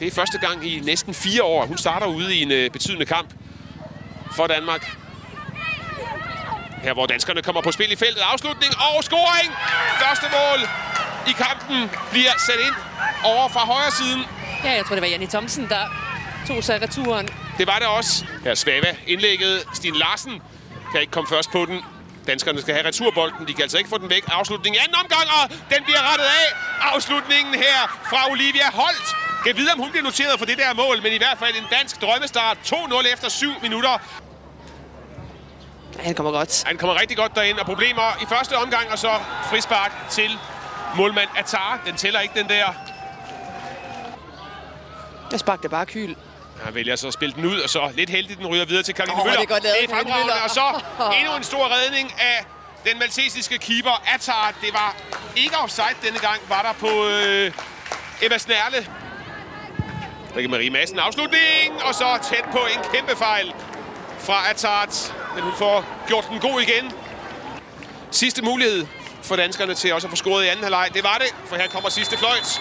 Det er første gang i næsten fire år. Hun starter ude i en øh, betydende kamp for Danmark. Her hvor danskerne kommer på spil i feltet. Afslutning og scoring! Første mål i kampen bliver sat ind over fra højre siden. Ja, jeg tror, det var Janni Thomsen, der tog sig returen. Det var det også. Her Svava indlægget. Stine Larsen kan ikke komme først på den. Danskerne skal have returbolden. De kan altså ikke få den væk. Afslutning i anden omgang, og den bliver rettet af. Afslutningen her fra Olivia Holt. Jeg vide, om hun bliver noteret for det der mål, men i hvert fald en dansk drømmestart. 2-0 efter 7 minutter. Han kommer godt. Han kommer rigtig godt derind, og problemer i første omgang, og så frispark til målmand Atar. Den tæller ikke, den der. Jeg sparkte det bare kyl. Han vælger så at spille den ud, og så lidt heldigt, den ryger videre til Karoline Åh, Møller. det er godt lavet, det er Møller. og så endnu en stor redning af den maltesiske keeper Atar. Det var ikke offside denne gang, var der på øh, Emma Snærle. Rikke Marie Madsen afslutning, og så tæt på en kæmpe fejl fra Atart. Men hun får gjort den god igen. Sidste mulighed for danskerne til også at få scoret i anden halvleg. Det var det, for her kommer sidste fløjt.